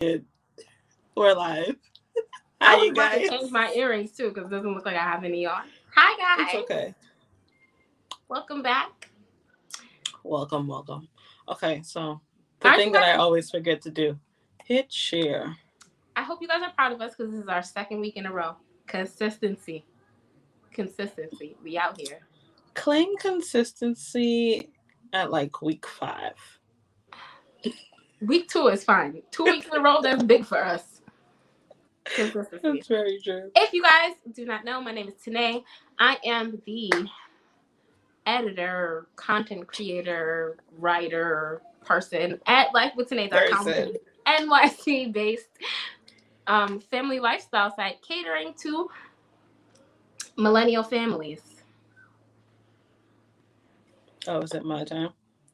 We're live. I Hi, was you about to change my earrings too because it doesn't look like I have any on. Hi guys, It's okay. welcome back. Welcome, welcome. Okay, so the Aren't thing that I always forget to do hit share. I hope you guys are proud of us because this is our second week in a row. Consistency, consistency. We out here. Claim consistency at like week five. Week two is fine. Two weeks in a row, that's big for us. Consistency. That's very true. If you guys do not know, my name is Tanae. I am the editor, content creator, writer, person at lifewithtanae.com. Person. NYC based um, family lifestyle site catering to millennial families. Oh, is it my time?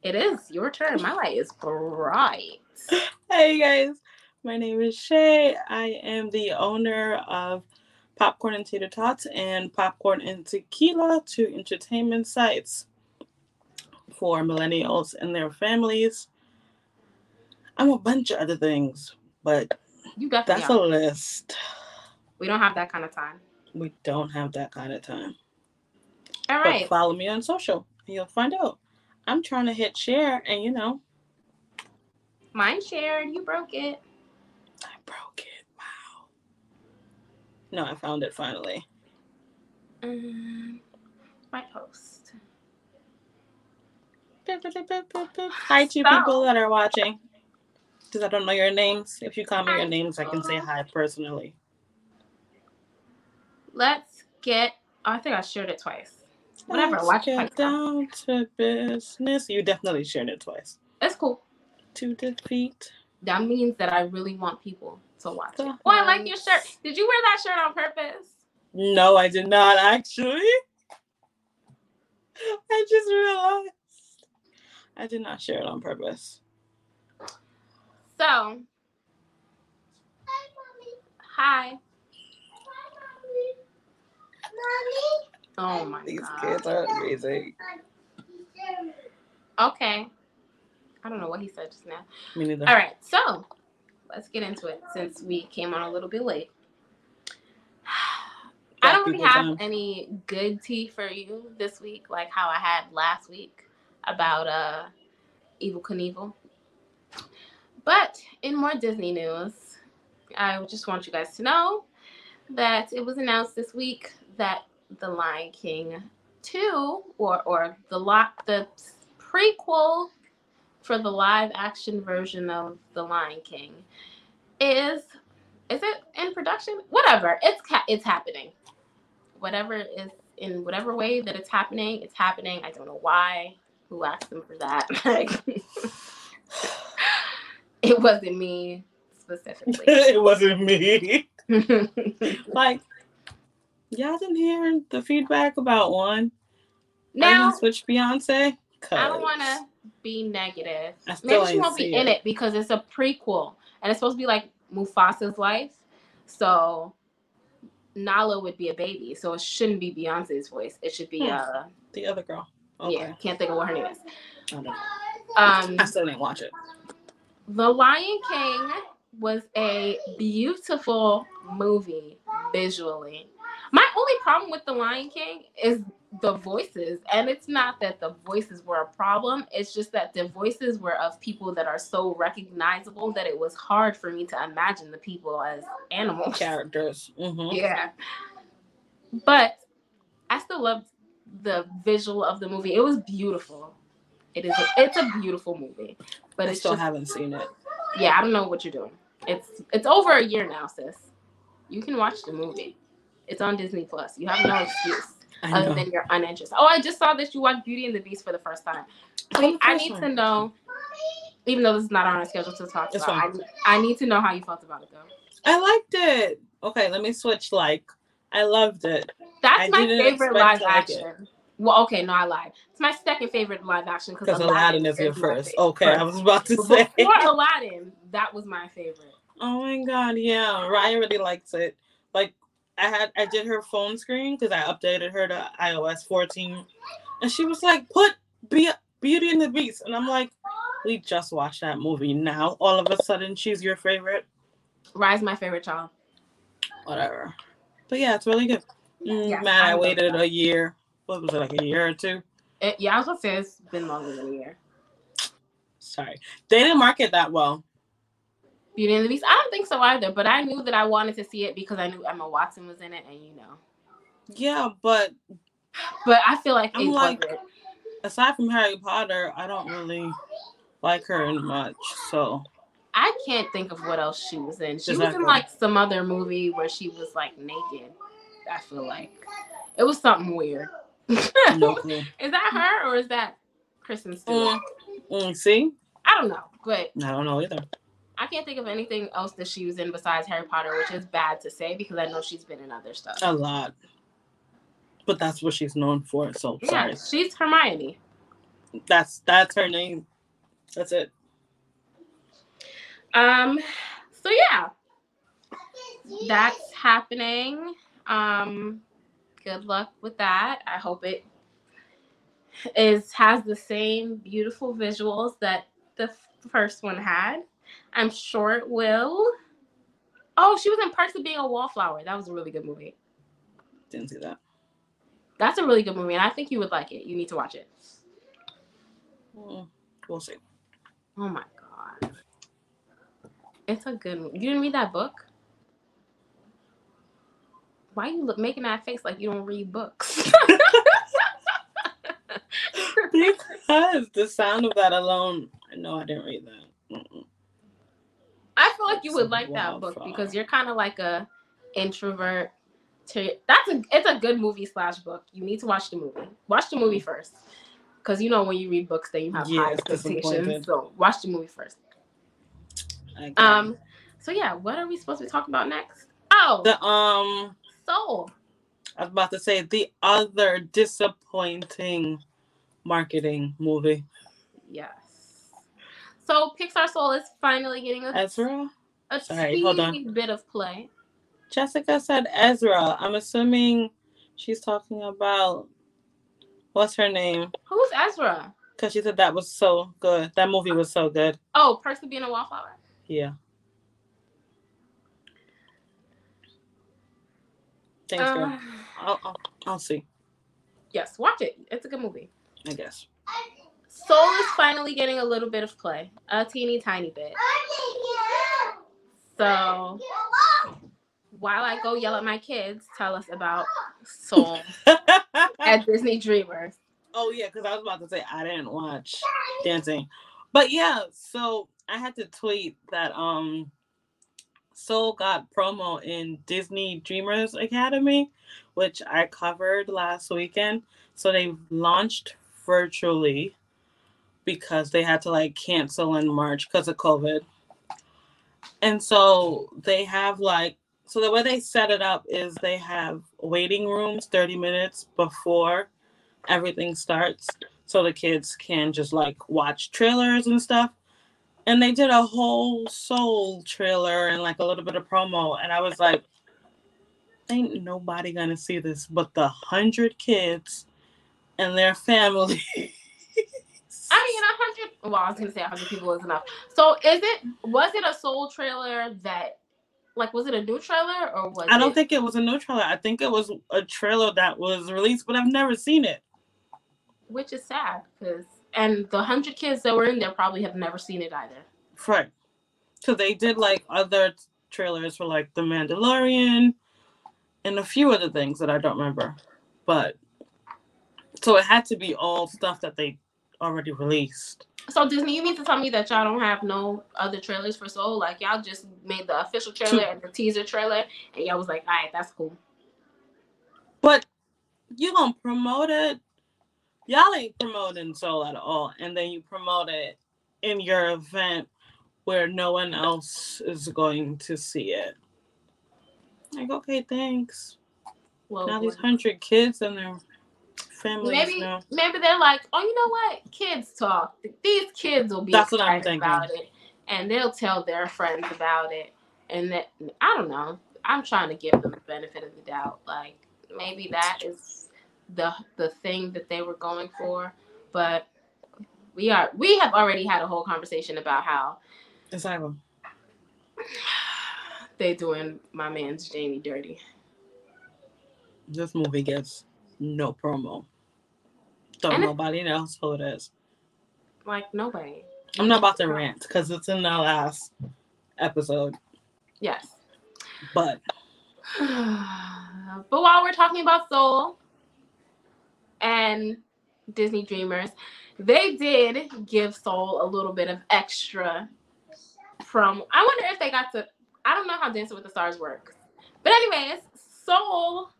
It is your turn. My light is bright. Hey guys, my name is Shay. I am the owner of Popcorn and Tater Tots and Popcorn and Tequila, two entertainment sites for millennials and their families. I'm a bunch of other things, but You definitely that's are. a list. We don't have that kind of time. We don't have that kind of time. All right. But follow me on social and you'll find out. I'm trying to hit share and you know, Mine shared. You broke it. I broke it. Wow. No, I found it finally. Um, my post. Hi to So- people that are watching. Because I don't know your names. If you call me your names, I can say hi personally. Let's get. Oh, I think I shared it twice. Whatever. Let's watch it get down to business. You definitely shared it twice. That's cool. To defeat. That means that I really want people to watch it. The Oh, I like your shirt. Did you wear that shirt on purpose? No, I did not actually. I just realized. I did not share it on purpose. So, hi. Oh my These god. kids are amazing. Okay. I don't know what he said just now. Me neither. All right, so let's get into it since we came on a little bit late. I don't really have time. any good tea for you this week, like how I had last week about uh Evel Knievel. But in more Disney news, I just want you guys to know that it was announced this week that The Lion King 2 or or the lot the prequel for the live action version of The Lion King is is it in production? Whatever. It's it's happening. Whatever is in whatever way that it's happening, it's happening. I don't know why. Who asked them for that? Like, it wasn't me specifically. it wasn't me. like, y'all didn't hear the feedback about one? now, switch Beyonce. I don't want to be negative. Maybe she won't be see in it. it because it's a prequel and it's supposed to be like Mufasa's life. So Nala would be a baby, so it shouldn't be Beyonce's voice. It should be Hmm. uh the other girl. Okay. yeah, can't think of what her name is. Don't know. Um I still didn't watch it. The Lion King was a beautiful movie visually. My only problem with The Lion King is the voices. And it's not that the voices were a problem, it's just that the voices were of people that are so recognizable that it was hard for me to imagine the people as animal Characters. hmm Yeah. But I still loved the visual of the movie. It was beautiful. It is. it's a beautiful movie, but I still just haven't seen it. yeah, I don't know what you're doing. It's it's over a year now, sis. You can watch the movie. It's on Disney Plus. You have no excuse other than you're uninterested. Oh, I just saw that you watched Beauty and the Beast for the first time. Please, I need to know, even though this is not on our schedule to talk It's about, I, I need to know how you felt about it though. I liked it. Okay, let me switch. Like, I loved it. That's I my favorite live to like it. action. Well, okay, no, I lied. It's my second favorite live action Because Aladdin is your first. Okay, I was about to say. Before Aladdin, that was my favorite. Oh my god, yeah. Ryan really likes it. Like I had I did her phone screen because I updated her to iOS 14. And she was like, put Be- Beauty and the Beast. And I'm like, we just watched that movie now. All of a sudden she's your favorite. Rise, my favorite child. Whatever. But yeah, it's really good. Mm, Yes, man, I I, waited that. a year. What was it, like a year or two? It, yeah, I was gonna say it's been longer than a year. Sorry. They didn't market that well. Beauty and the Beast. I don't think so either, but I knew that I wanted to see it because I knew Emma Watson was in it, and you know. Yeah, but But I feel like I'm like- wasn't. aside from Harry Potter, I don't really like her much. So I can't think of what else she was in. She was in like some other movie where she was like naked. I feel like it was something weird. no clue. Is that her or is that Kristen Stewart? Mm, mm, see? I don't know, but I don't know either. I can't think of anything else that she was in besides Harry Potter, which is bad to say because I know she's been in other stuff. A lot. But that's what she's known for. So yeah, sorry. she's Hermione. That's that's her name. That's it. Um, so yeah, that's happening. Um, good luck with that. I hope it is has the same beautiful visuals that the first one had. I'm sure it will. Oh, she was in parts of Being a Wallflower. That was a really good movie. Didn't see that. That's a really good movie, and I think you would like it. You need to watch it. Mm, we'll see. Oh my god, it's a good. movie. You didn't read that book? Why you look making that face like you don't read books? because the sound of that alone, I know I didn't read that. Mm-mm. I feel like you would like that book because you're kind of like a introvert. To that's a it's a good movie slash book. You need to watch the movie. Watch the movie first, because you know when you read books, then you have Yeah, high expectations. So watch the movie first. Um, so yeah, what are we supposed to be talking about next? Oh, the um, Soul. I was about to say the other disappointing marketing movie, Yes. So Pixar Soul is finally getting a, Ezra. a Sorry, hold on. bit of play. Jessica said Ezra. I'm assuming she's talking about what's her name? Who's Ezra? Because she said that was so good. That movie was so good. Oh, Perks of Being a Wallflower. Yeah. Thanks, girl. Uh, I'll, I'll, I'll see. yes, watch it. It's a good movie. I guess. Soul is finally getting a little bit of play, a teeny tiny bit. So while I go yell at my kids, tell us about Soul at Disney Dreamers. oh yeah, because I was about to say I didn't watch dancing, but yeah. So I had to tweet that um, Soul got promo in Disney Dreamers Academy, which I covered last weekend. So they launched virtually because they had to like cancel in March because of COVID. And so they have like so the way they set it up is they have waiting rooms 30 minutes before everything starts so the kids can just like watch trailers and stuff. And they did a whole soul trailer and like a little bit of promo. And I was like, ain't nobody gonna see this but the hundred kids and their family. I mean, a hundred. Well, I was gonna say a hundred people is enough. So, is it? Was it a Soul trailer that, like, was it a new trailer or was? I don't it- think it was a new trailer. I think it was a trailer that was released, but I've never seen it. Which is sad because, and the hundred kids that were in there probably have never seen it either. Right. So they did like other trailers for like The Mandalorian and a few other things that I don't remember. But so it had to be all stuff that they already released. So Disney, you mean to tell me that y'all don't have no other trailers for Soul? Like y'all just made the official trailer and the teaser trailer, and y'all was like, "All right, that's cool." But you gonna promote it. Y'all ain't promoting Soul at all. And then you promote it in your event where no one else is going to see it. Like, okay, thanks. Well, now these hundred kids and their families maybe maybe they're like, "Oh, you know what? Kids talk. These kids will be That's what I'm thinking. about it, and they'll tell their friends about it." And that I don't know. I'm trying to give them the benefit of the doubt. Like maybe that is the the thing that they were going for, but we are we have already had a whole conversation about how Exactly. they doing my man's Jamie dirty. This movie gets no promo. Don't And it- nobody knows who it is. Like nobody. I'm not about to rant because it's in the last episode. Yes. But but while we're talking about Soul and Disney Dreamers, they did give Soul a little bit of extra from I wonder if they got to I don't know how Dancing with the Stars works. But anyways, Soul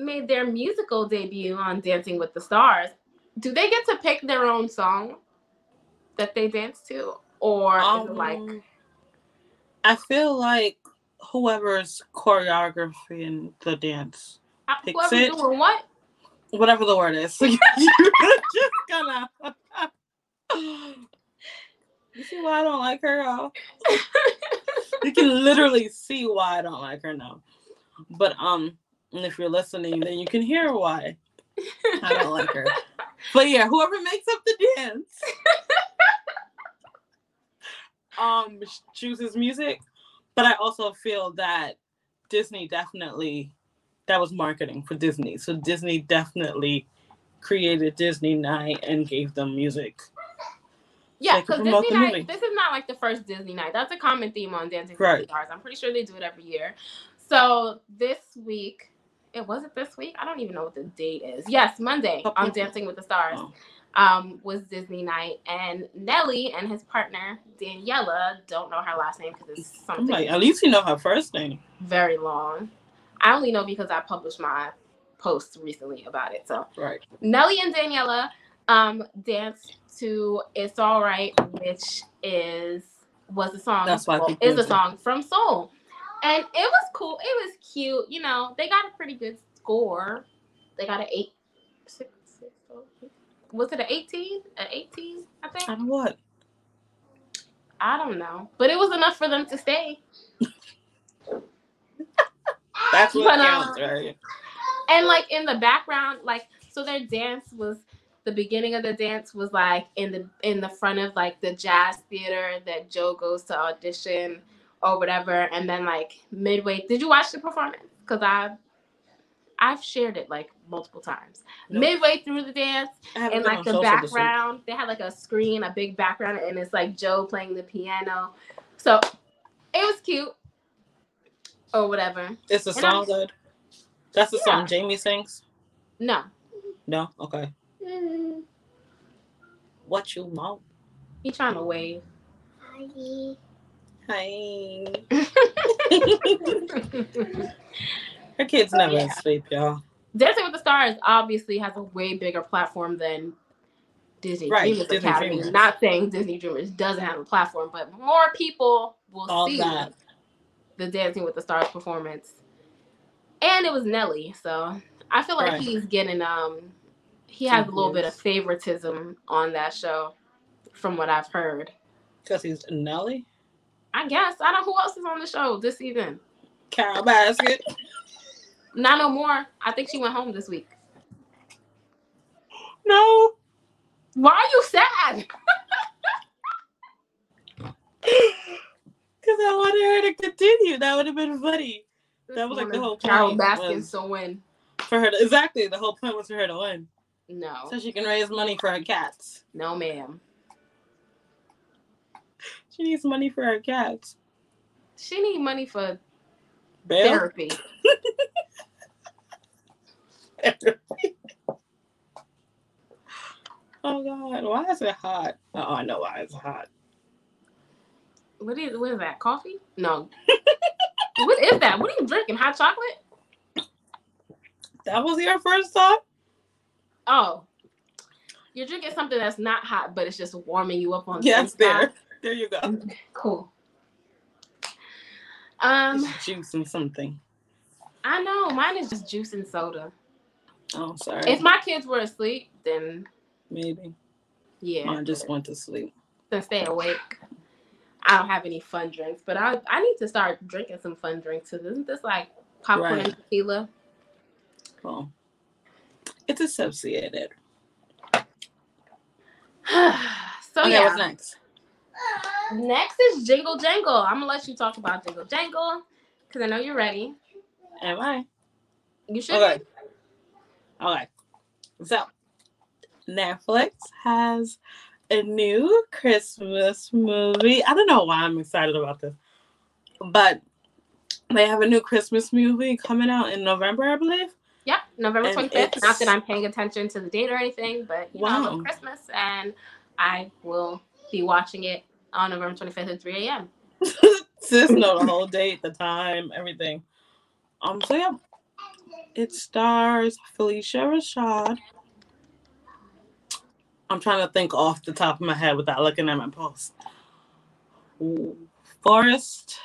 made their musical debut on Dancing with the Stars. Do they get to pick their own song that they dance to? Or is it like um, I feel like whoever's choreographing the dance, uh, picks whoever's it? doing what? whatever the word is, you're just gonna. you see why I don't like her? y'all? you can literally see why I don't like her now. But um, and if you're listening, then you can hear why I don't like her. But yeah, whoever makes up the dance, um, chooses music. But I also feel that Disney definitely that was marketing for Disney. So Disney definitely created Disney Night and gave them music. Yeah, because Disney night. This is not like the first Disney night. That's a common theme on Dancing with Right. the Stars. I'm pretty sure they do it every year. So this week, it was it this week. I don't even know what the date is. Yes, Monday Oh, on. Dancing with the Stars Oh, um, was Disney night, and Nelly and his partner Daniela don't know her last name because it's something like, at least you know her first name. very long. I only know because I published my post recently about it. So Right. Nelly and Daniela um danced to "It's All Right," which is was a song. That's why well, is a song from Soul, and it was cool. It was cute. You know, they got a pretty good score. They got an eight. eight, six, six, oh, eight. Was it an eighteen? An eighteen? I think. I what. I don't know, but it was enough for them to stay. That's what But, counts, um, right? and like in the background like so their dance was the beginning of the dance was like in the in the front of like the jazz theater that joe goes to audition or whatever and then like midway did you watch the performance because i i've shared it like multiple times Nope. midway through the dance I haven't in been like the social this week. background they had like a screen a big background and it's like joe playing the piano so it was cute or whatever Is the and song I'm- good? That's the Yeah. song Jamie sings? no No? Okay. Mm. What you want? he trying to wave Hi. Her kids never yeah. sleep, y'all. Dancing with the Stars obviously has a way bigger platform than Disney Right, Dreamers Disney Academy. Dreamers. Not saying Disney Dreamers doesn't have a platform, but more people will All see that. the Dancing with the Stars performance. And it was Nelly, so I feel like Right. he's getting um he has a little bit of favoritism on that show, from what I've heard. Because he's Nelly. I guess I don't know who else is on the show this season. Carol Baskin. Not no more. I think she went home this week. No. Why are you sad? Because I wanted her to continue. That would have been funny. That was, like, the whole Carol point Baskin was- to win. For her to, exactly. The whole point was for her to win. No, So she can raise money for her cats. no, ma'am. She needs money for her cats. She need money for Bail? therapy. oh god, why is it hot? Oh, I know why it's hot. What is what is that? Coffee? No. what is that? What are you drinking? Hot chocolate? That was your first thought? Oh, you're drinking something that's not hot, but it's just warming you up on the Yes, inside. there. There you go. Cool. Um, It's juice and something. I know mine is just juice and soda. Oh, sorry. If my kids were asleep, then Maybe. yeah, Mine just went to sleep. then stay awake. I don't have any fun drinks, but I I need to start drinking some fun drinks. Cause isn't this like popcorn Right. and tequila? Well, it's associated. so okay, yeah, what's next? Next is Jingle Jangle. I'm gonna let you talk about Jingle Jangle because I know you're ready. Am I? You should. Okay. be. Okay. So Netflix has a new Christmas movie. I don't know why I'm excited about this, but they have a new Christmas movie coming out in November, I believe. Yep, November 25th. Not that I'm paying attention to the date or anything, but you know, I love Christmas and I will be watching it on November 25th at 3 a.m. Sis know the whole date, the time, everything. Um, so yeah, it stars Phylicia Rashad. I'm trying to think off the top of my head without looking at my post. Forrest,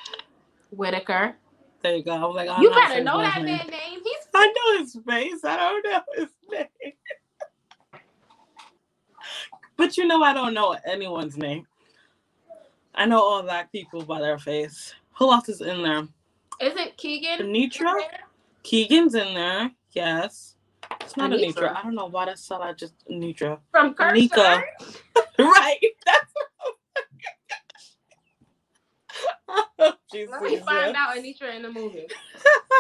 Whitaker. there you go. I was like, oh, you better know that name. man's name. He's I know his face. I don't know his name. but you know, I don't know anyone's name. I know all black people by their face. Who else is in there? isn't Keegan? Anitra? Keegan's in there. Yes. It's not Anitra. Anitra. I don't know why that's I just Anitra. From Cursor. Anika. right. That's what Jesus. Oh, Let me find out Anitra in the movie.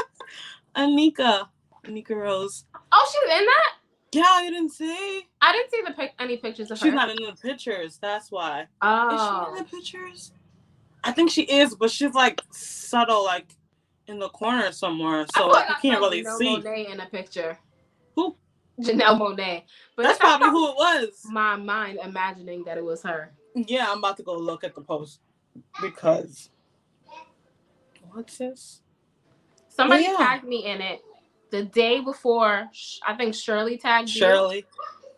Anika. Anika Rose. Oh, she's in that? Yeah, you didn't see. I didn't see the pic- any pictures of She's her. She's not in the pictures. That's why. Oh. Is she oh. in the pictures? I think she is, but she's like subtle, like in the corner somewhere, so like you I can't really Janelle see. Monae in a picture. Who? Janelle Monáe. But That's probably who it was. my mind imagining that it was her. Yeah, I'm about to go look at the post because what's this? Somebody Yeah. tagged me in it the day before. I think Shirley tagged you. Shirley.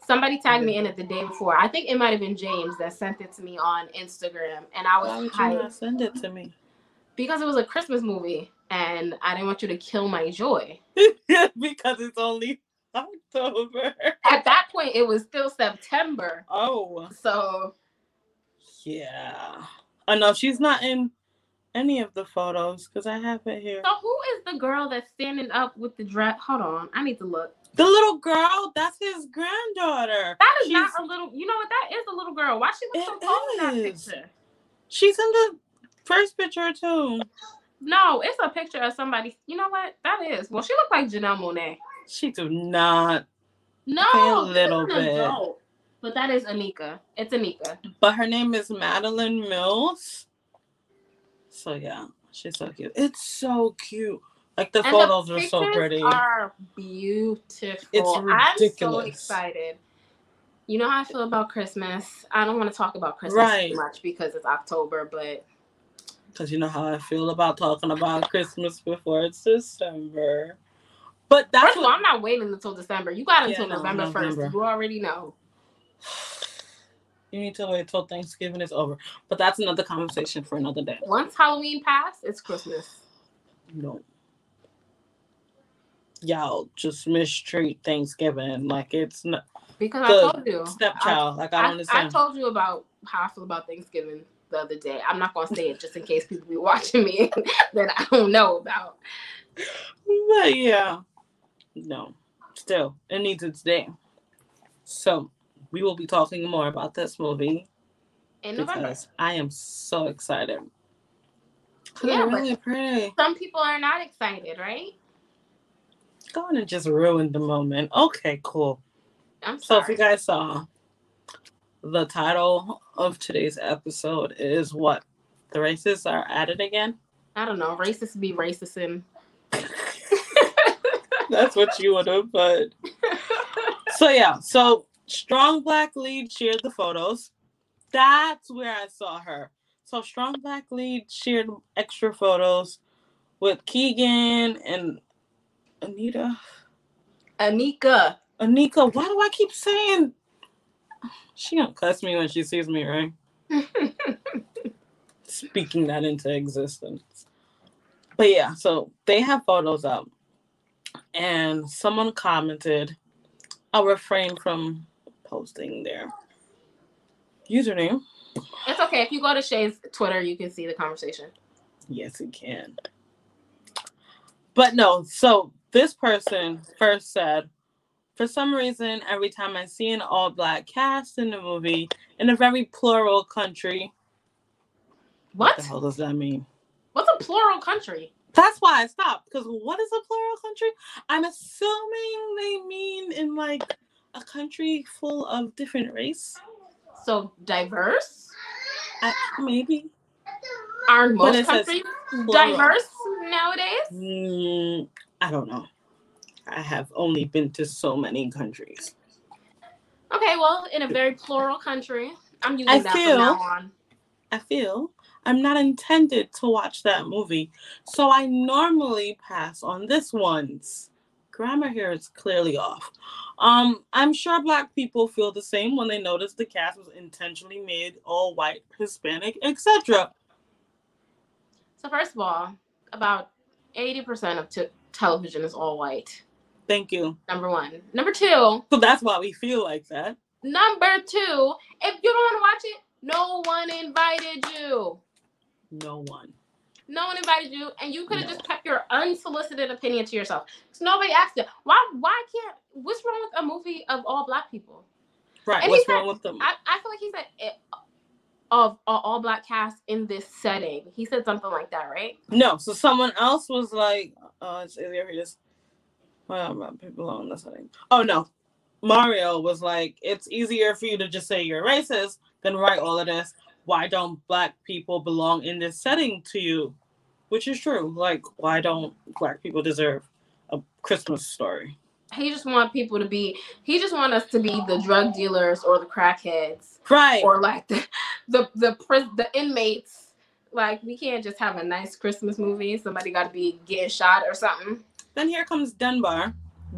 Somebody tagged me mm-hmm. in it the day before. I think it might have been James that sent it to me on Instagram, and I was. Why would you not send it to me? because it was a Christmas movie, and I didn't want you to kill my joy. because it's only October. At that point, it was still September, Oh, so yeah. Oh no, she's not in any of the photos because I have it here. so who is the girl that's standing up with the dress? Hold on, I need to look. The little girl, that's his granddaughter. That is she's, not a little. You know what? That is a little girl. Why she look so tall in that picture? She's in the first picture too. No, it's a picture of somebody. You know what? That is. Well, she looked like Janelle Monáe. She do not, No, a little bit. adult. But that is Anika. It's Anika. but her name is Madalen Mills. So yeah, she's so cute. It's so cute. Like the And photos the are so pretty. Are beautiful. It's ridiculous. I'm so excited. You know how I feel about Christmas. I don't want to talk about Christmas Right. too much because it's October, but Because you know how I feel about talking about Christmas before it's December. But that's first of all, I'm not waiting until December. You got Yeah, until no, November first. You already know. You need to wait till Thanksgiving is over. But that's another conversation for another day. Once Halloween passed, it's Christmas. No. Y'all just mistreat Thanksgiving like it's not Because I told you. stepchild. like I I, don't I told you about how I feel about Thanksgiving the other day. I'm not gonna say it just in case people be watching me that I don't know about. But yeah, no, still, it needs its day. So we will be talking more about this movie In November. I am so excited. Yeah, really pretty. Some people are not excited, right? Going to just ruin the moment. Okay, cool. I'm sorry. So if you guys saw, the title of today's episode is what? The racists are at it again. I don't know. Racists be racist and That's what you would have but So yeah, so strong black lead shared the photos. That's where I saw her. So strong black lead shared extra photos with Keegan and Anita. Anika. Anika, why do I keep saying she gonna cuss me when she sees me, right? Speaking that into existence. But yeah, so they have photos up. And someone commented, I'll refrain from posting their username. It's okay. If you go to Shay's Twitter, you can see the conversation. Yes, it can. But no, so this person first said, for some reason, every time I see an all black cast in the movie in a very plural country, What What? the hell does that mean? What's a plural country? That's why I stopped. Because what is a plural country? I'm assuming they mean in like a country full of different race. So diverse? I, maybe. Aren't most countries diverse nowadays? Mm, I don't know. I have only been to so many countries. Okay, well, in a very plural country, I'm using I that feel- from now on. I feel I'm not intended to watch that movie, so I normally pass on this one's. Grammar here is clearly off. Um, I'm sure black people feel the same when they notice the cast was intentionally made all white, Hispanic, etc. So first of all, about 80% of t- television is all white. Thank you. Number one. Number two, So that's why we feel like that. number two, if you don't want to watch it, no one invited you. No one. No one invited you, and you could have No. just kept your unsolicited opinion to yourself. So nobody asked you. Why? Why can't? What's wrong with a movie of all black people? Right. And What's he said- wrong with them? I, I feel like he said it, of all black cast in this setting. He said something like that, right? No, so someone else was like, uh, it's easier if you just, well, people on the setting. Oh no, Mario was like, it's easier for you to just say you're racist than write all of this. Why don't black people belong in this setting to you? Which is true. Like, why don't black people deserve a Christmas story? He just want people to be. He just want us to be the drug dealers or the crackheads Right. or like the the the, the inmates. Like we can't just have a nice Christmas movie. Somebody got to be getting shot or something. then here comes Dunbar,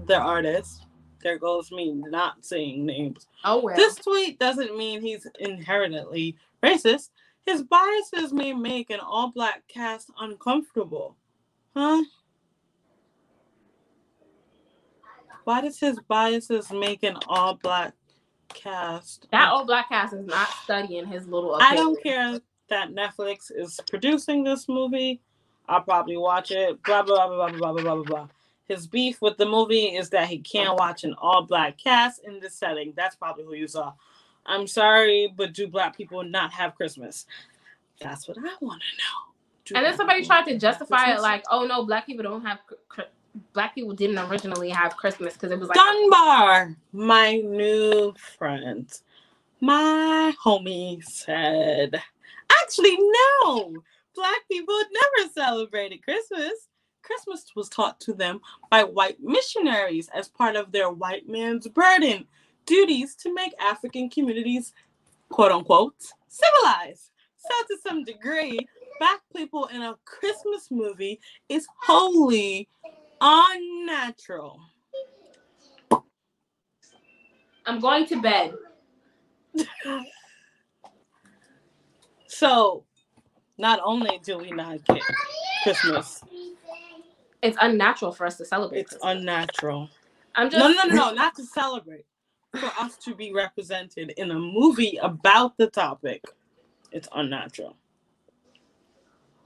the artist. There goes me not saying names. Oh well. This tweet doesn't mean he's inherently racist, his biases may make an all black cast uncomfortable. Huh? Why does his biases make an all black cast? That all black cast is not studying his little. Opinion. I don't care that Netflix is producing this movie. I'll probably watch it. Blah blah blah blah blah blah blah blah. His beef with the movie is that he can't watch an all black cast in this setting. That's probably who you saw. I'm sorry, but do black people not have Christmas? That's what I want to know. Do And then somebody tried to justify it like, oh no, black people don't have. Black people didn't originally have Christmas because it was like Dunbar, my new friend, my homie said, actually, no, black people never celebrated Christmas. Christmas was taught to them by white missionaries as part of their white man's burden duties to make African communities, quote unquote, civilized. So, to some degree, black people in a Christmas movie is wholly unnatural. I'm going to bed. So, not only do we not get Christmas, It's unnatural for us to celebrate. it's Christmas. unnatural. I'm just No, no, no, no, not to celebrate. For us to be represented in a movie about the topic, it's unnatural.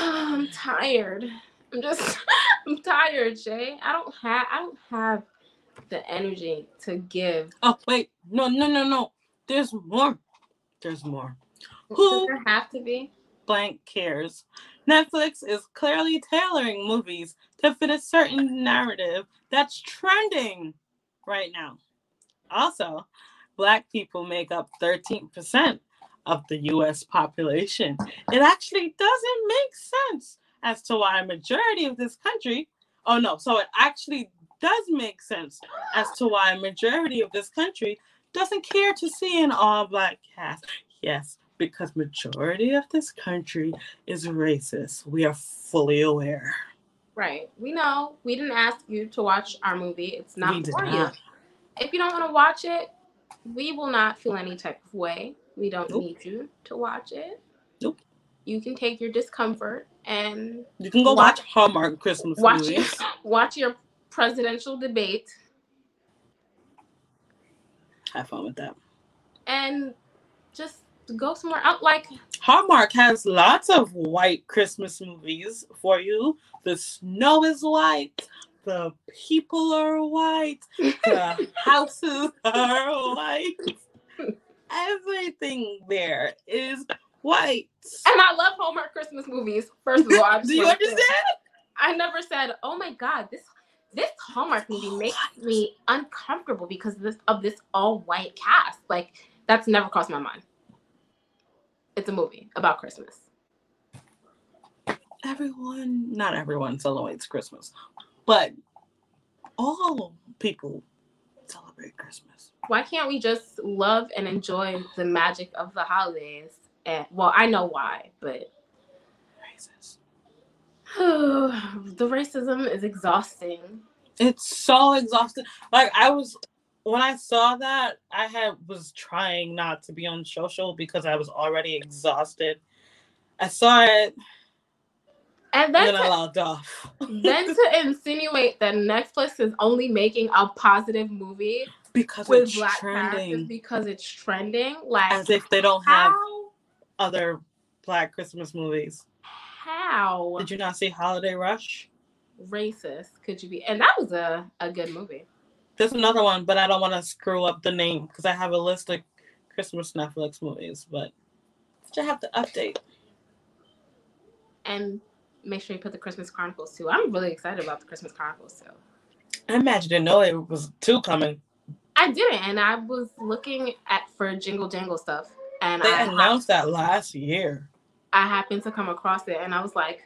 I'm tired. I'm just I'm tired, Shay. I don't have I don't have the energy to give. Oh, wait. No, no, no, no. There's more. There's more. Does Who there have to be? blank cares? Netflix is clearly tailoring movies to fit a certain narrative that's trending right now. Also, Black people make up 13% of the US population. It actually doesn't make sense as to why a majority of this country, oh no, so it actually does make sense as to why a majority of this country doesn't care to see an all black cast. Yes, because majority of this country is racist. We are fully aware. Right. We know. We didn't ask you to watch our movie. It's not for you. not. If you don't want to watch it, we will not feel any type of way. We don't Nope. need you to watch it. Nope. You can take your discomfort and You can go Watch- watch Hallmark Christmas watch movies. watch your presidential debate Have fun with that. and just go somewhere out like Hallmark has lots of white Christmas movies for you. The snow is white. The people are white. The houses are white. everything there is white. And I love Hallmark Christmas movies. First of all, I Do you understand? I never said, "Oh my god, this this Hallmark movie makes me uncomfortable because of this of this all white cast." Like that's never crossed my mind. It's a movie about Christmas. Everyone, not everyone celebrates Christmas, but all people celebrate Christmas. Why can't we just love and enjoy the magic of the holidays? And well, I know why, but Racist. the racism is exhausting. It's so exhausting. Like I was when I saw that, I had was trying not to be on social because I was already exhausted. I saw it And then to, logged off. then to insinuate that Netflix is only making a positive movie because with it's black trending. because it's trending. Like As if they don't have how? other black Christmas movies. How Did you not see Holiday Rush? racist could you be? And that was a, a good movie. There's another one, but I don't want to screw up the name because I have a list of Christmas Netflix movies, but I have to update. And make sure you put the Christmas Chronicles too. I'm really excited about the Christmas Chronicles too. I imagine didn't know it was two coming. I didn't, and I was looking at for Jingle Jangle stuff, and They I, announced that last year. I happened to come across it, and I was like,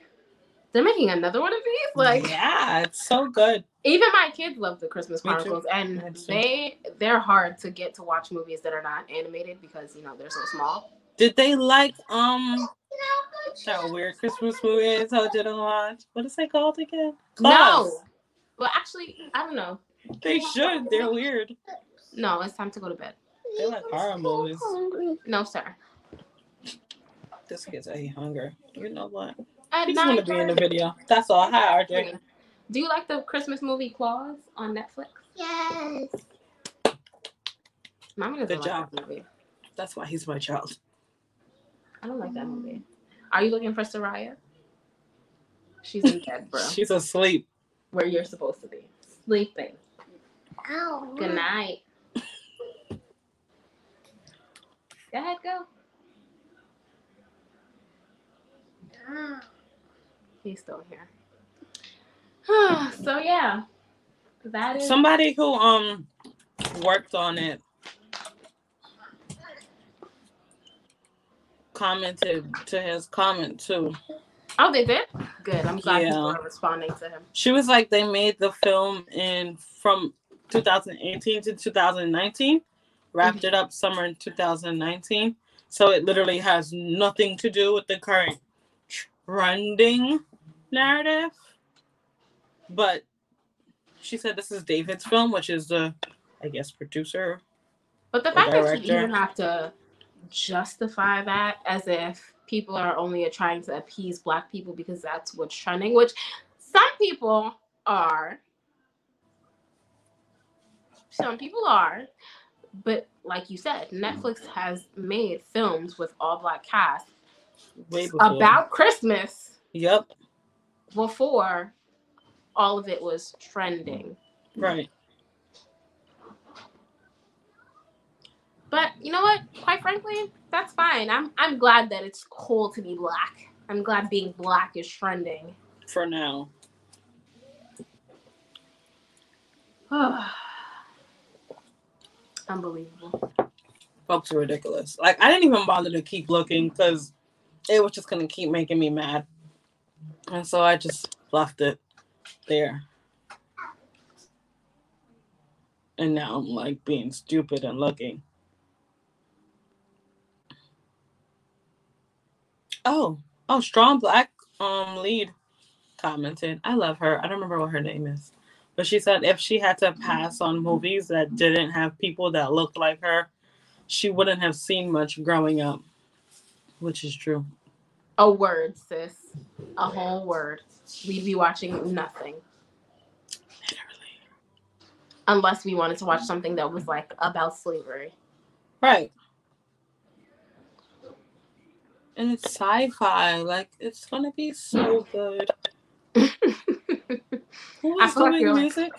they're making another one of these. Like, yeah, it's so good. even my kids love the Christmas. Chronicles, and they they're hard to get to watch movies that are not animated because you know they're so small. Did they like um that weird Christmas movie I told you to watch? What is it called again? No, well, actually, I don't know. They should. They're weird. No, it's time to go to bed. They like horror movies. No, sir. This kid's a hunger. You know what? At He's gonna be in the video. That's all. Hi, RJ. Do you like the Christmas movie Klaus on Netflix? Yes. Mommy doesn't Good like job. that movie. That's why he's my child. I don't like that movie. Are you looking for Soraya? She's in bed, bro. She's asleep. Where you're supposed to be. Sleeping. Ow. Good night. Go ahead, go. Ah. He's still here. so yeah. That is Somebody who um worked on it commented to his comment too. Oh, they did? Good. I'm glad people Yeah. are responding to him. She was like they made the film in from 2018 to 2019, wrapped it up summer in 2019. So it literally has nothing to do with the current trending narrative. But she said this is David's film, which is the I guess producer. But the fact that you even have to justify that as if people are only trying to appease black people because that's what's trending, which some people are. Some people are. But like you said, Netflix has made films with all black cast Way about Christmas Yep. Before all of it was trending. Right. But you know what? Quite frankly, that's fine. I'm I'm glad that it's cool to be black. I'm glad being black is trending. For now. Unbelievable. Folks are ridiculous. Like I didn't even bother to keep looking because it was just gonna keep making me mad. And so I just left it there. And now I'm like being stupid and looking. Oh, oh, strong black um lead commented. I love her. I don't remember what her name is. But she said if she had to pass on movies that didn't have people that looked like her, she wouldn't have seen much growing up. Which is true. A word, sis. A whole word. We'd be watching nothing Literally. unless we wanted to watch something that was like about slavery. Right. And it's sci-fi. Like it's gonna be so good. Who I like doing you're, like, music?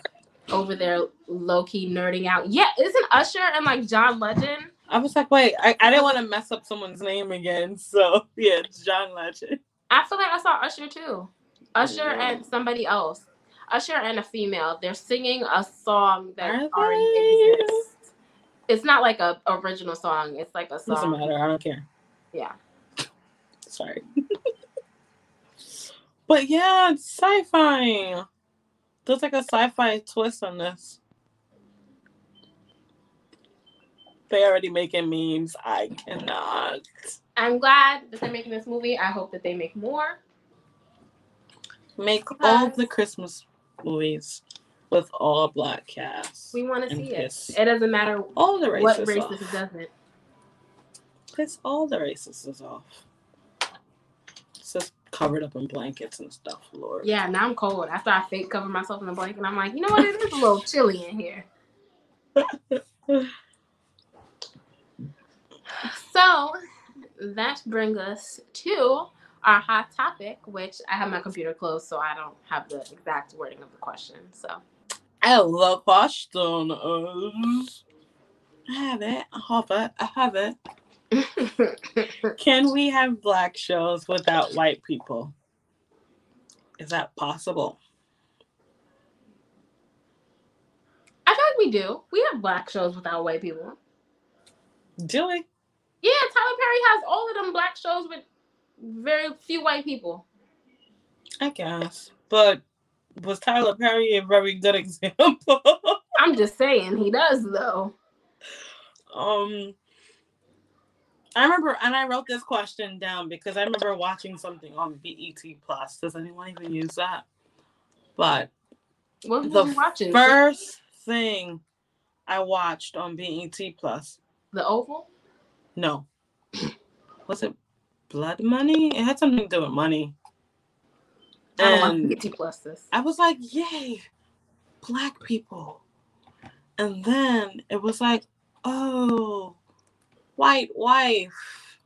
Over there, low key nerding out. Yeah, isn't Usher and like John Legend I was like, wait, I, I didn't want to mess up someone's name again. So yeah, it's John Legend. I feel like I saw Usher too. Usher Yeah. and somebody else. Usher and a female. They're singing a song that already exists. It's not like a original song. It's like a song. Doesn't matter. I don't care. Yeah. Sorry. but yeah, it's sci-fi. There's like a sci-fi twist on this. They already making memes. I cannot. I'm glad that they're making this movie. I hope that they make more. Make all the Christmas movies with all black casts. We want to see it. piss It doesn't matter all the races what racist it doesn't. Piss all the racists off. It's just covered up in blankets and stuff, Lord. Yeah, now I'm cold. After I fake cover myself in the blanket, I'm like, you know what? It is a little chilly in here. So that brings us to our hot topic, which I have my computer closed, so I don't have the exact wording of the question. So And the question I have it. I have it. I have it. Can we have black shows without white people? Is that possible? I feel like we do. We have black shows without white people. Do we? Yeah, Tyler Perry has all of them black shows with very few white people. I guess. But was Tyler Perry a very good example? I'm just saying he does though. um I remember and I wrote this question down because I remember watching something on BET Plus. Does anyone even use that? But What The you watching? first thing I watched on BET Plus, the Oval? No. Was it Blood Money? It had something to do with money. I don't And want BET Plus this. I was like, yay, black people. And then it was like, oh, white wife.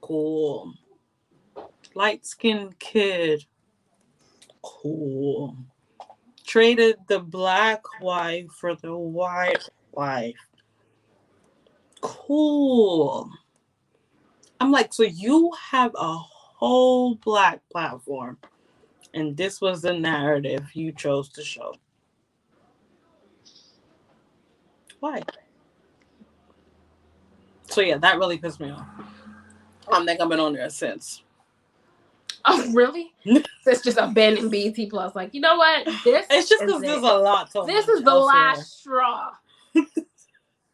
Cool. Light skinned kid. Cool. Traded the black wife for the white wife. Cool. I'm like, so you have a whole black platform and this was the narrative you chose to show. Why? So yeah, that really pissed me off. I think I've been on there since. Oh, really? it's just abandoned BET Plus. Like, you know what? This It's just because there's a lot to This is the elsewhere. last straw.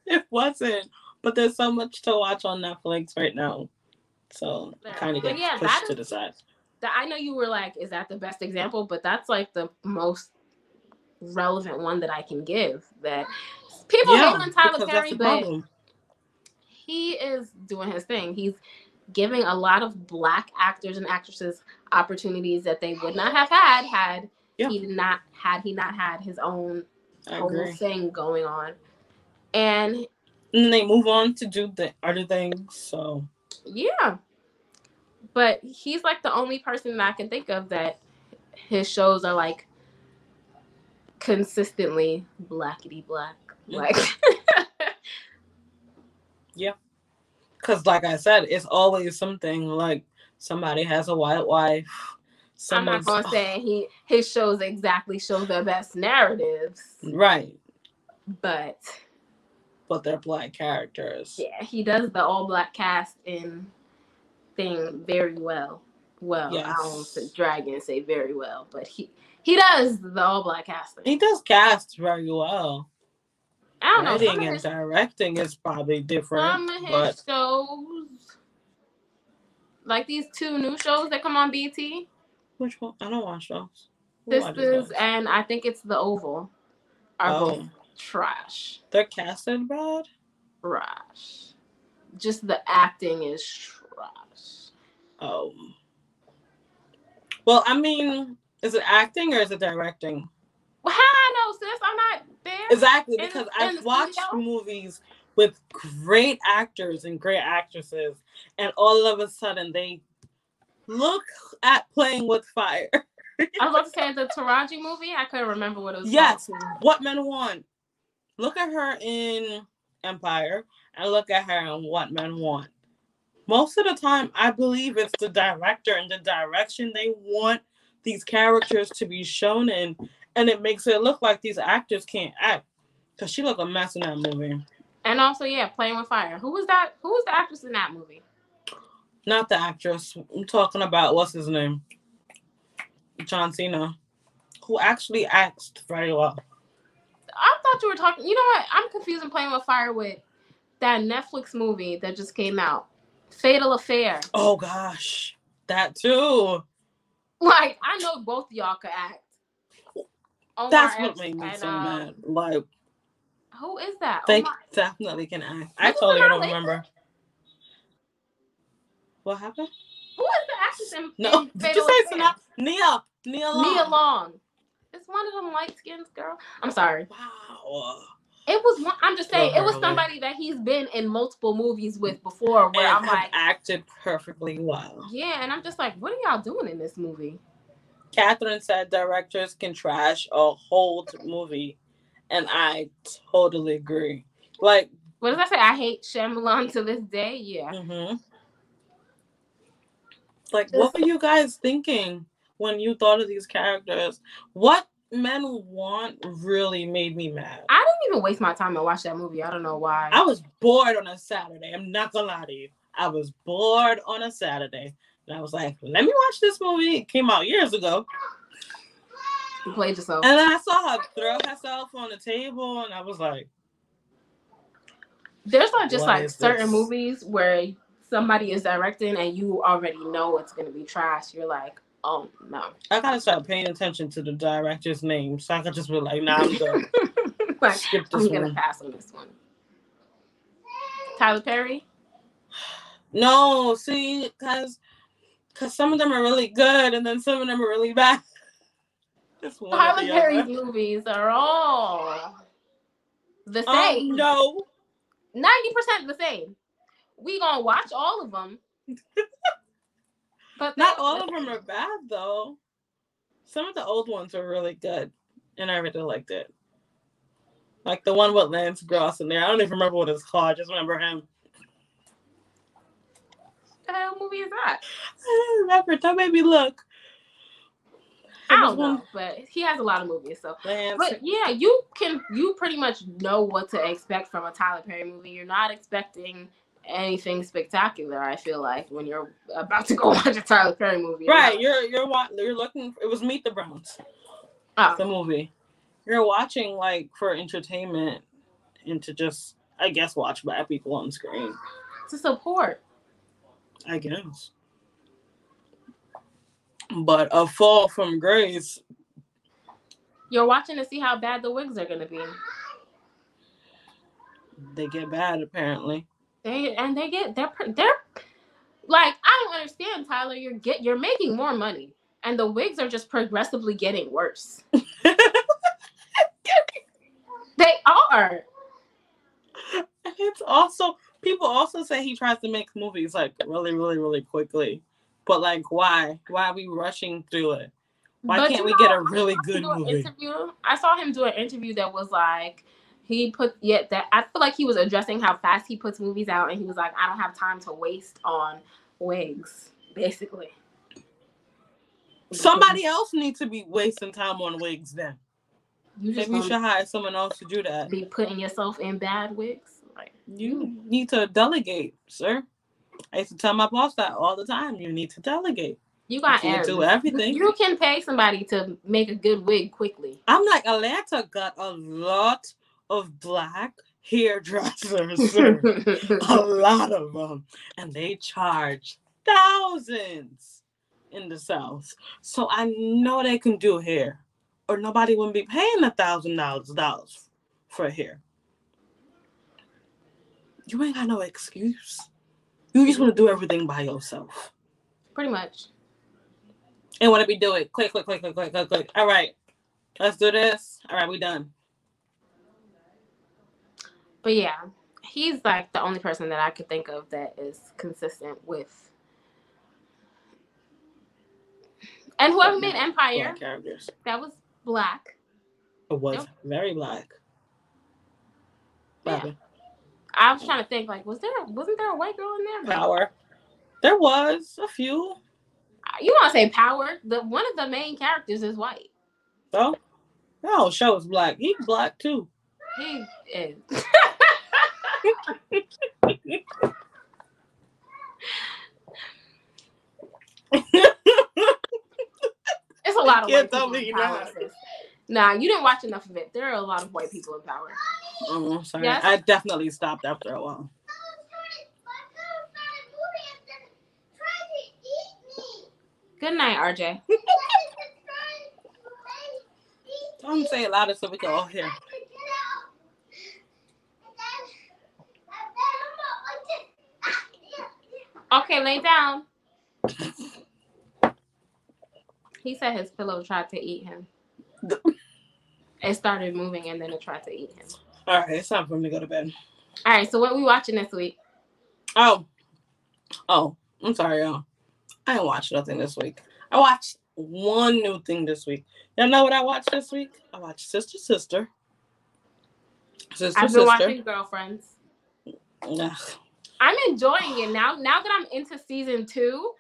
It wasn't, but there's so much to watch on Netflix right now. So Yeah. kind of get yeah, pushed to the side. That I know you were like, is that the best example? But that's like the most relevant one that I can give. That people hate on Tyler Perry, but he is doing his thing. He's giving a lot of black actors and actresses opportunities that they would not have had had Yeah. he not had he not had his own I whole agree. thing going on. And And then they move on to do the other things. So yeah. But he's like the only person that I can think of that his shows are like consistently blackety black. Like Yeah. Because, like I said, it's always something like somebody has a white wife. I'm not gonna say he his shows exactly show the best narratives, right, but but they're black characters. yeah, he does the all black cast in thing very well. Well, I don't Yes. say dragon say very well, but he he does the all black casting. He does cast very well. I don't know. Writing and his, directing is probably different. some of his but shows, like these two new shows that come on BET, which one? I don't watch those. Who watches Sistas and I think it's The Oval, are Oh. both trash. they're casted bad. Trash. Just the acting is trash. Oh, well, I mean, is it acting or is it directing? Well, how I know, sis? I'm not there. Exactly, because I've watched studio? movies with great actors and great actresses, and all of a sudden they look at playing with fire. I was about to say the Taraji movie. I couldn't remember what it was. Yes. called. what men want? Look at her in Empire and look at her in what men want. Most of the time, I believe it's the director and the direction they want these characters to be shown in, and it makes it look like these actors can't act. Cause she looked a mess in that movie. And also, yeah, playing with fire. Who was that? Who was the actress in that movie? Not the actress. I'm talking about what's his name? John Cena, who actually acts very well. I thought you were talking. You know what? I'm confusing playing with fire with that Netflix movie that just came out, Fatal Affair. Oh gosh, that too. Like I know both y'all could act. Omar That's what made me and, so um, mad. Like Who is that? they Omar- definitely can act. I Wasn't totally don't remember. What happened? Who is the actress in, No, in did Fatal you say Affair? Nia. Nia Long. Nia Long. It's one of them light skins, girl. I'm sorry. Wow. It was one. I'm just saying, Love it was somebody that he's been in multiple movies with before. Where and I'm like, acted perfectly well. yeah, and I'm just like, what are y'all doing in this movie? Catherine said directors can trash a whole movie, and I totally agree. Like, What does I say? I hate Shyamalan to this day. Yeah. mhm. like, what were you guys thinking when you thought of these characters? What men want really made me mad. I didn't even waste my time to watch that movie. I don't know why. I was bored on a Saturday. I'm not gonna lie to you. I was bored on a Saturday. And I was like, let me watch this movie. It came out years ago. You played yourself. And then I saw her throw herself on the table, and I was like, There's not just like certain this? movies where somebody is directing and you already know it's gonna be trash. You're like, oh no. I gotta start paying attention to the director's name so I could just be like, nah, I'm good. Skip I'm this gonna one. pass on this one. Tyler Perry. No, see, because because some of them are really good and then some of them are really bad. Just one or Tyler Perry's movies are all the Um, same. no. Ninety percent the same. We gonna watch all of them. but Not all of them are bad though. Some of the old ones are really good, and I really liked it. Like the one with Lance Gross in there. I don't even remember what it's called. I just remember him. the hell movie is that? I don't remember. That made me look. I don't know, but he has a lot of movies. So, Lance. but yeah, you can you pretty much know what to expect from a Tyler Perry movie. You're not expecting anything spectacular. I feel like when you're about to go watch a Tyler Perry movie, right, you're you're you're looking. It was Meet the Browns, Oh, the movie. You're watching like for entertainment and to just, I guess, watch bad people on screen. to support. I guess. But a fall from grace, You're watching to see how bad the wigs are gonna be. they get bad apparently. They and they get they're they're like I don't understand, Tyler. You're get you're making more money, and the wigs are just progressively getting worse. they are. It's also people also say he tries to make movies like really, really, really quickly. But like, why? Why are we rushing through it? Why But can't we know, get a really good movie? Interview. I saw him do an interview that was like he put yet that I feel like he was addressing how fast he puts movies out, and he was like, I don't have time to waste on wigs, basically. Somebody else needs to be wasting time on wigs then. you just Maybe you should hire someone else to do that. be putting yourself in bad wigs. Like You need to delegate, sir. I used to tell my boss that all the time. You need to delegate. you got can't do everything. You can pay somebody to make a good wig quickly. I'm like, Atlanta got a lot of black hairdressers, sir. a lot of them, and they charge thousands in the South. So I know they can do hair, or nobody wouldn't be paying a thousand dollars dollars for hair. You ain't got no excuse. You just want to do everything by yourself Pretty much. and want to be doing click, click, click, click, click, click, click. All right, let's do this. All right, we done. But yeah, he's like the only person that I could think of that is consistent with. And whoever made Empire, characters. that was black. It was Yep. very black. Yeah. Bobby. I was trying to think, like, was there wasn't there a white girl in there? Power. There was a few. Uh, you want to say power? The one of the main characters is white. though. No, show is black. He's black too. He is. It's a lot of white people in power. Nah, you didn't watch enough of it. There are a lot of white people in power. Oh, sorry. Yes? I definitely stopped after a while. Good night, RJ. Don't say it louder so we can all hear. Okay, lay down. He said his pillow tried to eat him. It started moving and then it tried to eat him. All right, it's time for me to go to bed. All right, so what we watching this week? Oh, oh, I'm sorry, y'all. I didn't watch nothing this week. I watched one new thing this week. Y'all know what I watched this week? I watched Sister Sister. Sister I've been Sister. watching Girlfriends. Ugh. I'm enjoying it now. Now that I'm into season two,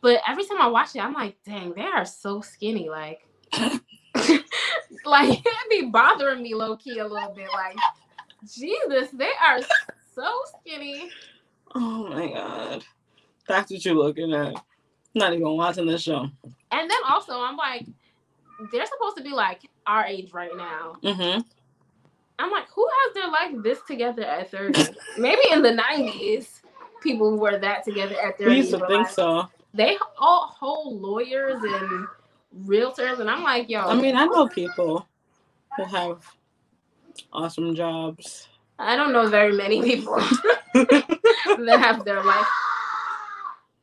but every time I watch it, I'm like, dang, they are so skinny. Like, like it be bothering me low key a little bit. Like, Jesus, they are so skinny. Oh my god. That's what you're looking at. Not even watching this show. And then also, I'm like, they're supposed to be like our age right now. Mm-hmm. I'm like, who has their life this together at 30? Maybe in the 90s, people were that together at 30. We used to think like, so. They all hold lawyers and realtors, and I'm like, yo, I mean, I know people who have awesome jobs. I don't know very many people that have their life.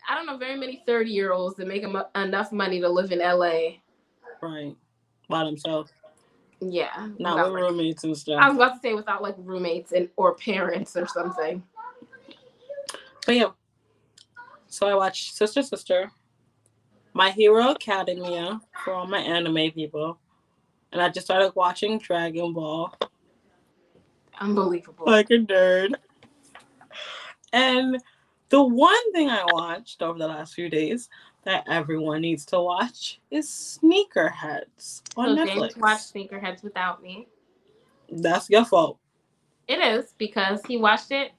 I don't know very many 30 year olds that make enough money to live in LA. Right. By themselves. Yeah. Not with like- roommates and stuff. I was about to say without like roommates and or parents or something. But yeah. So I watched Sister Sister, My Hero Academia for all my anime people. And I just started watching Dragon Ball. Unbelievable. like a nerd. And the one thing I watched over the last few days that everyone needs to watch is Sneakerheads on so Netflix. James watched Sneakerheads without me. That's your fault. It is because he watched it.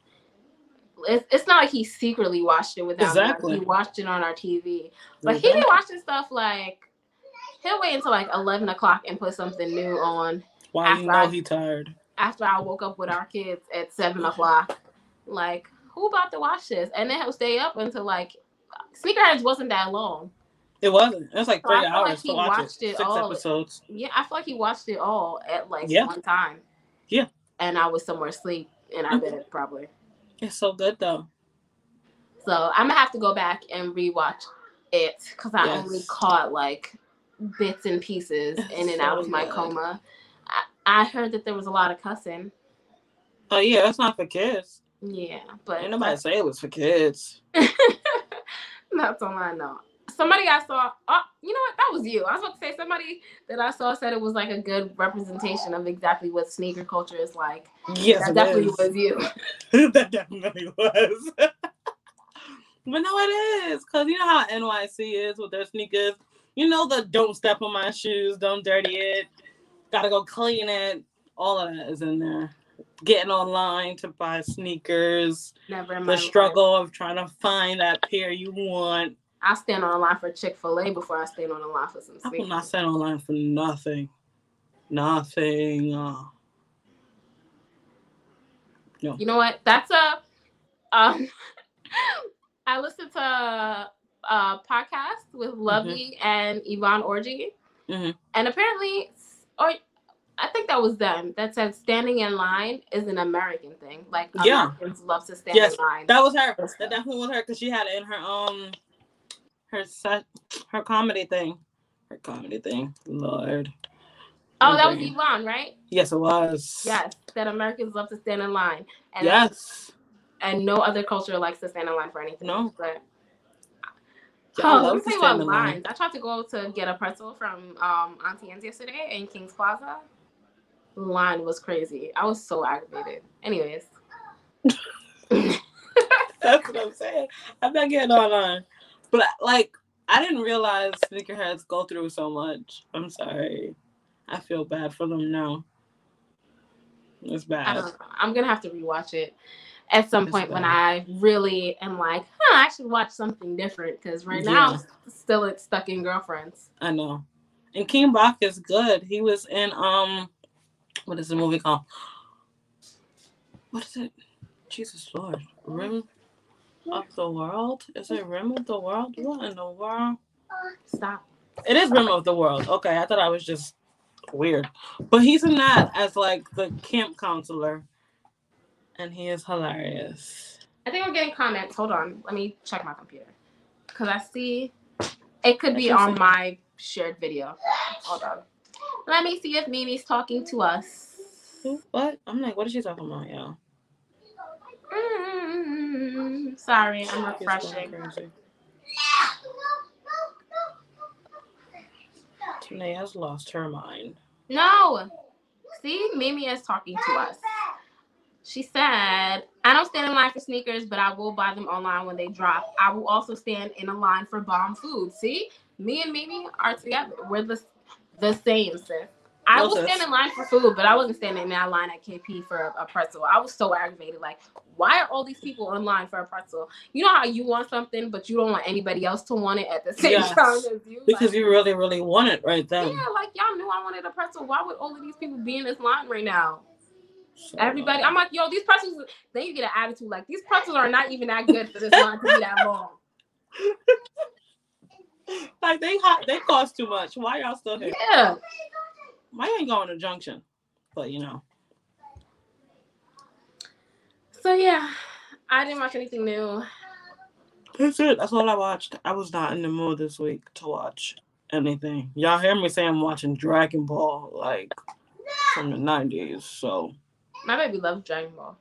It's, it's not like he secretly watched it without Exactly. me. He watched it on our TV. But he be watching stuff like he'll wait until like eleven o'clock and put something new on Why you know I- he tired? after I woke up with our kids at seven o'clock. Like, who about to watch this? And then he'll stay up until like Sneakerheads wasn't that long. It wasn't. It was like So I three feel like hours he to watch it. watched it Six all. episodes. Yeah, I feel like he watched it all at like Yeah. one time. Yeah. And I was somewhere asleep in our Mhm. bed probably. It's so good though. So I'm gonna have to go back and rewatch it because I Yes. only caught like bits and pieces in and So out of my good. coma. I, I heard that there was a lot of cussing. Oh yeah, that's not for kids. Yeah, but Ain't nobody say it was for kids. that's all I know. Somebody I saw, oh, you know what? That was you. I was about to say somebody that I saw said it was like a good representation of exactly what sneaker culture is like. Yes, that it definitely is. was you. that definitely was. but no, it is because you know how NYC is with their sneakers. You know the don't step on my shoes, don't dirty it, gotta go clean it. All of that is in there. Getting online to buy sneakers, Never the life. struggle of trying to find that pair you want. I stand online for Chick Fil A before I stand on the line for some I will sneakers. not send online for nothing. Nothing. uh, You know what? That's a um I listened to a, a podcast with Luvvie and Yvonne Orji. Mhm. And apparently or I think that was them that said standing in line is an American thing. Like Yeah. Americans love to stand Yes, in line. That was her. That definitely was her because she had it in her um her set her comedy thing. Her comedy thing. Lord. oh, that was. Yvonne, right? Yes, it was. Yes. That Americans love to stand in line. And yes. and no other culture likes to stand in line for anything. No. But Yeah, Oh, let me tell you about in line. lines. I tried to go to get a pretzel from um, Auntie Anne's yesterday in King's Plaza. Line was crazy. I was so aggravated. Anyways, That's what I'm saying. I'm not getting online. But like I didn't realize sneakerheads go through so much. I'm sorry. I feel bad for them now. It's bad. I'm gonna have to rewatch it at some It's point when. I really am like, huh, I should watch something different because right now I'm still it's stuck in girlfriends. I know. And King Bach is good. He was in um what is the movie called? What is it? Jesus Lord. Rim of the World? Is it Rim of the World? What in the world? Stop. It is Rim of the World. Okay, I thought I was just weird. But he's in that as like the camp counselor. And he is hilarious. I think we're getting comments. Hold on. Let me check my computer. Because I see it could be on my shared video. Hold on. Let me see if Mimi's talking to us. What? I'm like, what is she talking about, y'all? Mm, sorry, I'm refreshing. Tanae has lost her mind. No. See, Mimi is talking to us. She said, I don't stand in line for sneakers, but I will buy them online when they drop. I will also stand in a line for bomb food. See, me and Mimi are together. We're the, the same, sis. I Well, will sis. stand in line for food, but I wasn't standing in that line at KP for a, a pretzel. I was so aggravated. Like, why are all these people in line for a pretzel? You know how you want something, but you don't want anybody else to want it at the same Yes. time as you? Because Like- you really, really want it right then. yeah, like y'all knew I wanted a pretzel. Why would all of these people be in this line right now? So, Everybody, uh, I'm like, yo, these pretzels. Then you get an attitude like these pretzels are not even that good for this line to be that long. Like they hot, they cost too much. Why y'all still here? Yeah, Why ain't going to Junction? But you know, so yeah, I didn't watch anything new. that's it. That's all I watched. I was not in the mood this week to watch anything. Y'all hear me say I'm watching Dragon Ball like from the '90s. So My baby loves Dragon Ball.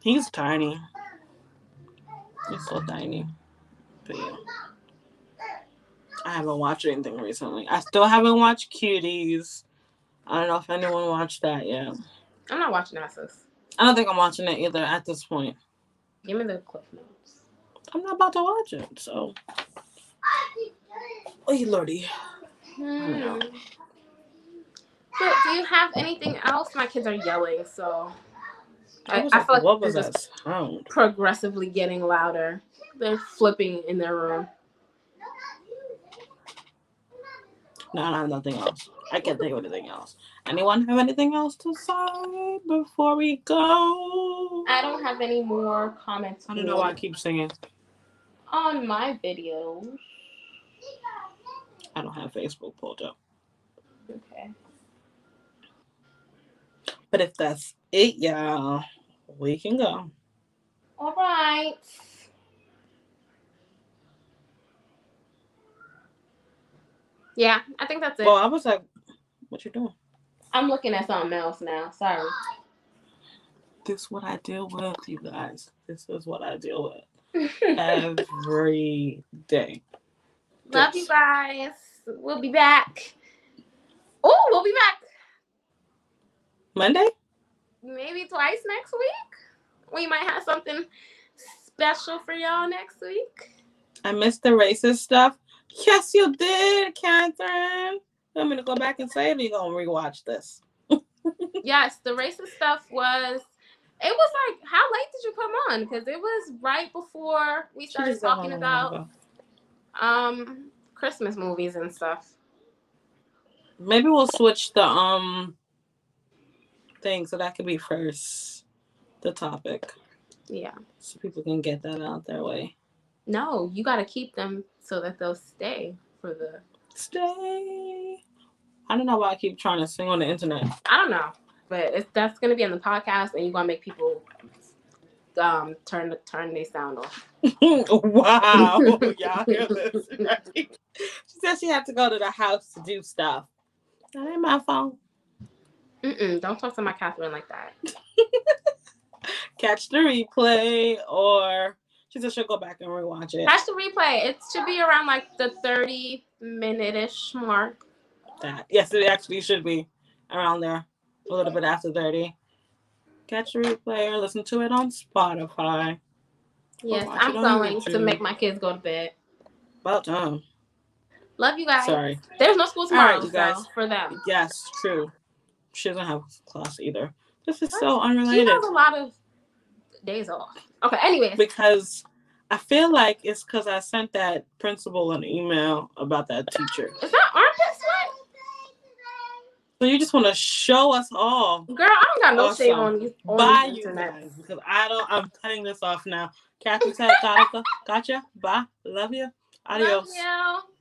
he's tiny. He's so tiny. I haven't watched anything recently. I still haven't watched Cuties. I don't know if anyone watched that yet. I'm not watching that, sis. I don't think I'm watching it either at this point. Give me the clip notes. I'm not about to watch it, so. Oh, you lordy. Hmm. But do you have anything else? My kids are yelling, so I, What was I feel like what was that sound? progressively getting louder. They're flipping in their room. No, I have nothing else. I can't think of anything else. Anyone have anything else to say before we go? I don't have any more comments. I don't know why I keep singing. on my videos. I don't have Facebook pulled up. Okay. But if that's it, y'all, we can go. All right. Yeah, I think that's it. Well, I was like, what you doing? I'm looking at something else now. Sorry. This is what I deal with, you guys. This is what I deal with every day. Love you guys. We'll be back. Oh, we'll be back Monday? maybe twice next week. We might have something special for y'all next week. I missed the racist stuff. Yes, you did, Catherine. I'm going to go back and say it? Or you gonna rewatch this? yes, the racist stuff was. It was like, how late did you come on? Because it was right before we started talking home a while about um Christmas movies and stuff. Maybe we'll switch the um thing so that could be first the topic, Yeah. so people can get that out their way. No, you got to keep them so that they'll stay for the. Stay. I don't know why I keep trying to sing on the internet. I don't know, but it's that's gonna be on the podcast, and you're gonna make people um turn the turn their sound off. wow, y'all hear this? Right? She said she had to go to the house to do stuff. That ain't my phone. Mm-mm, don't talk to my Catherine like that. Catch the replay, or she said she'll go back and rewatch it. Catch the replay. It should be around like the 30 minute ish mark. That yes, it actually should be around there, a little bit after thirty. catch the replay or listen to it on Spotify. Yes, I'm going to make my kids go to bed. About time. Love you guys. Sorry. There's no school All right, tomorrow, you guys. so for them. Yes, true. She doesn't have class either. This is so unrelated. She has a lot of days off. Okay, anyways. because I feel like it's because I sent that principal an email about that teacher. Is that armpit sweat? So you just want to show us all. Girl, I don't got no shame on you. On Bye, you guys, because I don't. I'm cutting this off now. Kathy said, "Gotcha, gotcha. Bye. Love you. Adios." Love you.